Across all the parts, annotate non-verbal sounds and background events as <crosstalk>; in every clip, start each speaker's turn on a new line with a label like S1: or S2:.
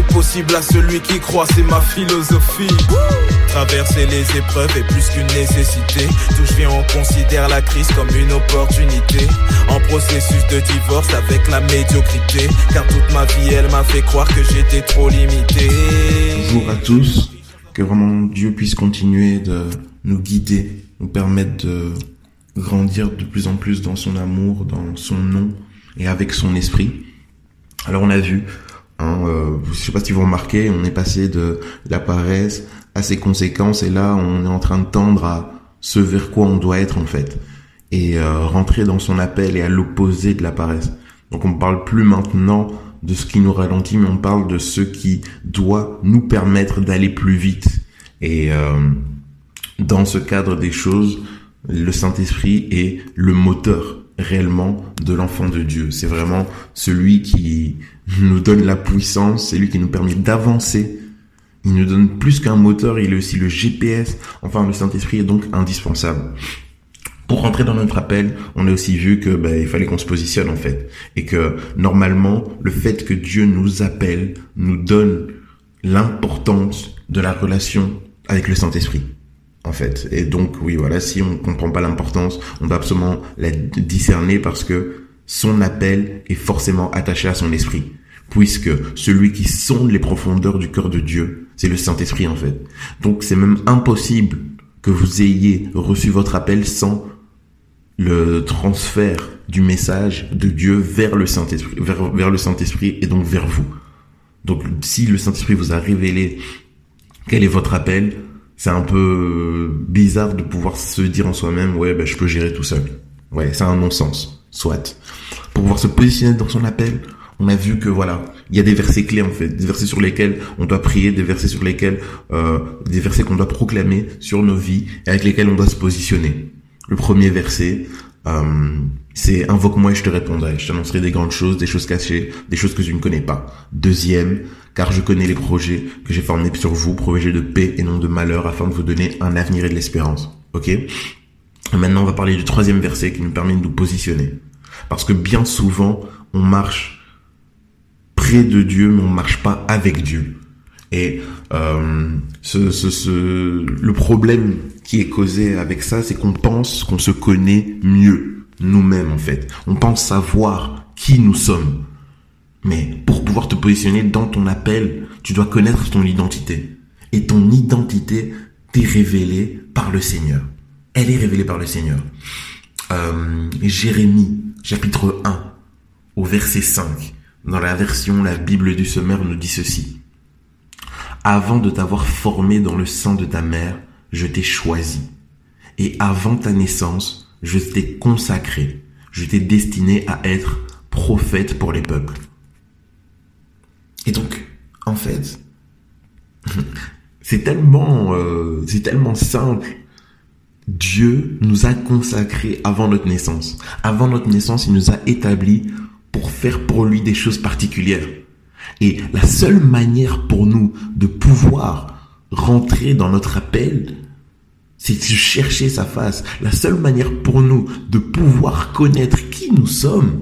S1: est possible à celui qui croit, c'est ma philosophie. Traverser les épreuves est plus qu'une nécessité. D'où je viens, on considère la crise comme une opportunité. En processus de divorce avec la médiocrité. Car toute ma vie, elle m'a fait croire que j'étais trop limité.
S2: Bonjour à tous. Que vraiment Dieu puisse continuer de nous guider, nous permettre de grandir de plus en plus dans son amour, dans son nom et avec son esprit. Alors on a vu, hein, euh, je sais pas si vous remarquez, on est passé de la paresse à ses conséquences et là on est en train de tendre à ce vers quoi on doit être en fait et euh, rentrer dans son appel et à l'opposé de la paresse. Donc on parle plus maintenant de ce qui nous ralentit, mais on parle de ce qui doit nous permettre d'aller plus vite. Et euh, dans ce cadre des choses, le Saint-Esprit est le moteur réellement de l'enfant de Dieu. C'est vraiment celui qui nous donne la puissance, c'est lui qui nous permet d'avancer. Il nous donne plus qu'un moteur, il est aussi le GPS. Enfin, le Saint-Esprit est donc indispensable pour rentrer dans notre appel, on a aussi vu que ben, il fallait qu'on se positionne en fait et que normalement le fait que Dieu nous appelle nous donne l'importance de la relation avec le Saint-Esprit en fait. Et donc oui, voilà, si on comprend pas l'importance, on doit absolument la discerner parce que son appel est forcément attaché à son esprit. Puisque celui qui sonde les profondeurs du cœur de Dieu, c'est le Saint-Esprit en fait. Donc c'est même impossible que vous ayez reçu votre appel sans le transfert du message de Dieu vers le Saint-Esprit, vers, vers le Saint-Esprit et donc vers vous. Donc si le Saint-Esprit vous a révélé quel est votre appel, c'est un peu bizarre de pouvoir se dire en soi-même ouais ben je peux gérer tout seul. Ouais, c'est un non-sens. Soit. Pour pouvoir se positionner dans son appel, on a vu que voilà, il y a des versets clés en fait, des versets sur lesquels on doit prier, des versets sur lesquels, euh, des versets qu'on doit proclamer sur nos vies et avec lesquels on doit se positionner. Le premier verset, euh, c'est invoque-moi et je te répondrai. Je t'annoncerai des grandes choses, des choses cachées, des choses que tu ne connais pas. Deuxième, car je connais les projets que j'ai formés sur vous, projets de paix et non de malheur, afin de vous donner un avenir et de l'espérance. Ok? Maintenant, on va parler du troisième verset qui nous permet de nous positionner. Parce que bien souvent, on marche près de Dieu, mais on marche pas avec Dieu. Et euh, ce, ce, ce, le problème qui est causé avec ça, c'est qu'on pense qu'on se connaît mieux nous-mêmes en fait. On pense savoir qui nous sommes. Mais pour pouvoir te positionner dans ton appel, tu dois connaître ton identité. Et ton identité t'est révélée par le Seigneur. Elle est révélée par le Seigneur. Euh, Jérémie, chapitre 1, au verset 5, dans la version La Bible du Sommaire nous dit ceci. Avant de t'avoir formé dans le sein de ta mère, je t'ai choisi. Et avant ta naissance, je t'ai consacré. Je t'ai destiné à être prophète pour les peuples. Et donc, en fait, <laughs> c'est tellement, euh, c'est tellement simple. Dieu nous a consacrés avant notre naissance. Avant notre naissance, il nous a établis pour faire pour lui des choses particulières. Et la seule manière pour nous de pouvoir rentrer dans notre appel, c'est de chercher sa face. La seule manière pour nous de pouvoir connaître qui nous sommes,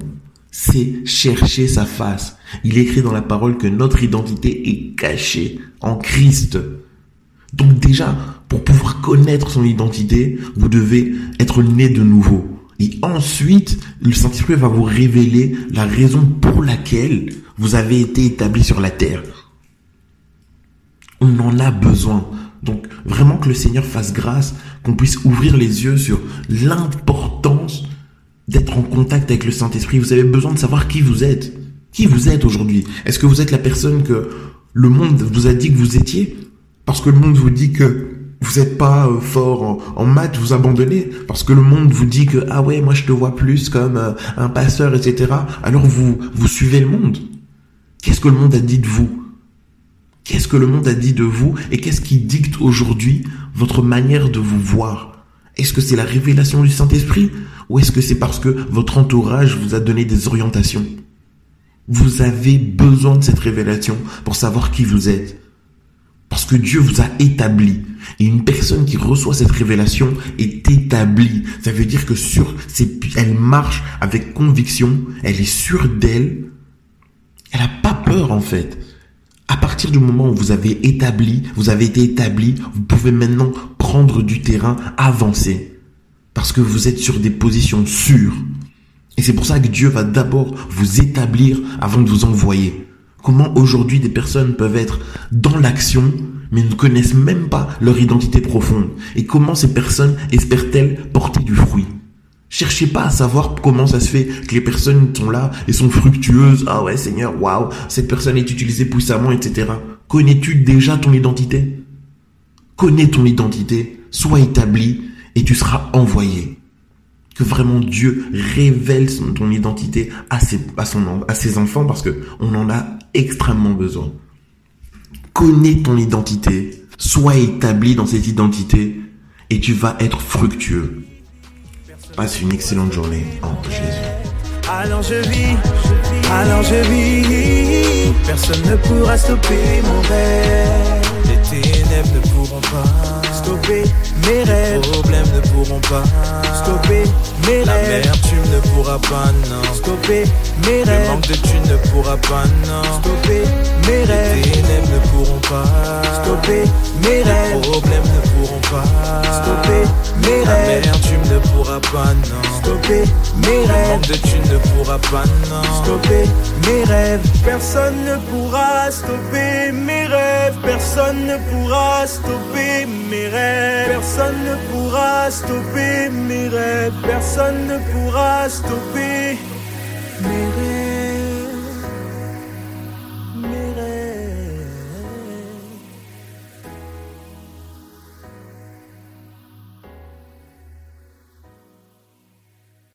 S2: c'est chercher sa face. Il écrit dans la parole que notre identité est cachée en Christ. Donc déjà, pour pouvoir connaître son identité, vous devez être né de nouveau. Et ensuite, le Saint-Esprit va vous révéler la raison pour laquelle vous avez été établi sur la terre. On en a besoin. Donc vraiment que le Seigneur fasse grâce, qu'on puisse ouvrir les yeux sur l'importance d'être en contact avec le Saint-Esprit. Vous avez besoin de savoir qui vous êtes. Qui vous êtes aujourd'hui Est-ce que vous êtes la personne que le monde vous a dit que vous étiez? Parce que le monde vous dit que vous n'êtes pas euh, fort en, maths, vous abandonnez parce que le monde vous dit que ah ouais moi je te vois plus comme euh, un pasteur etc. Alors vous vous suivez le monde. Qu'est-ce que le monde a dit de vous? Qu'est-ce que le monde a dit de vous? Et qu'est-ce qui dicte aujourd'hui votre manière de vous voir? Est-ce que c'est la révélation du Saint-Esprit? Ou est-ce que c'est parce que votre entourage vous a donné des orientations? Vous avez besoin de cette révélation pour savoir qui vous êtes. Parce que Dieu vous a établi. Et une personne qui reçoit cette révélation est établie. Ça veut dire que sur elle marche avec conviction, elle est sûre d'elle. Elle n'a pas peur en fait. À partir du moment où vous avez établi, vous avez été établi, vous pouvez maintenant prendre du terrain, avancer. Parce que vous êtes sur des positions sûres. Et c'est pour ça que Dieu va d'abord vous établir avant de vous envoyer. Comment aujourd'hui des personnes peuvent être dans l'action, mais ne connaissent même pas leur identité profonde. Et comment ces personnes espèrent-elles porter du fruit? Cherchez pas à savoir comment ça se fait que les personnes sont là et sont fructueuses. Ah ouais Seigneur, waouh, cette personne est utilisée puissamment, etc. Connais-tu déjà ton identité? Connais ton identité, sois établi et tu seras envoyé que vraiment Dieu révèle ton identité à ses enfants parce que on en a extrêmement besoin. Connais ton identité, sois établi dans cette identité et tu vas être fructueux. Passe une excellente journée en Jésus.
S1: Alors je vis, alors je vis, personne ne pourra stopper mon rêve. Les ténèbres ne pourront pas stopper mes rêves. Les problèmes ne pourront pas stopper mes La rêves. La tu ne pourras pas, non. Stopper mes rêves. Le manque de tu ne pourras pas, non. Stopper mes rêves. Les ténèbres ne pourront pas stopper mes rêves. Les problèmes ne pourront pas stopper mes rêves. La tu ne pourras pas, non. Stopper mes rêves. Le manque de tu ne pourras pas, non. Stopper mes rêves. Personne ne pourra stopper mes rêves. Personne ne pourra stopper mes rêves. Personne ne pourra stopper mes rêves. Personne ne pourra stopper.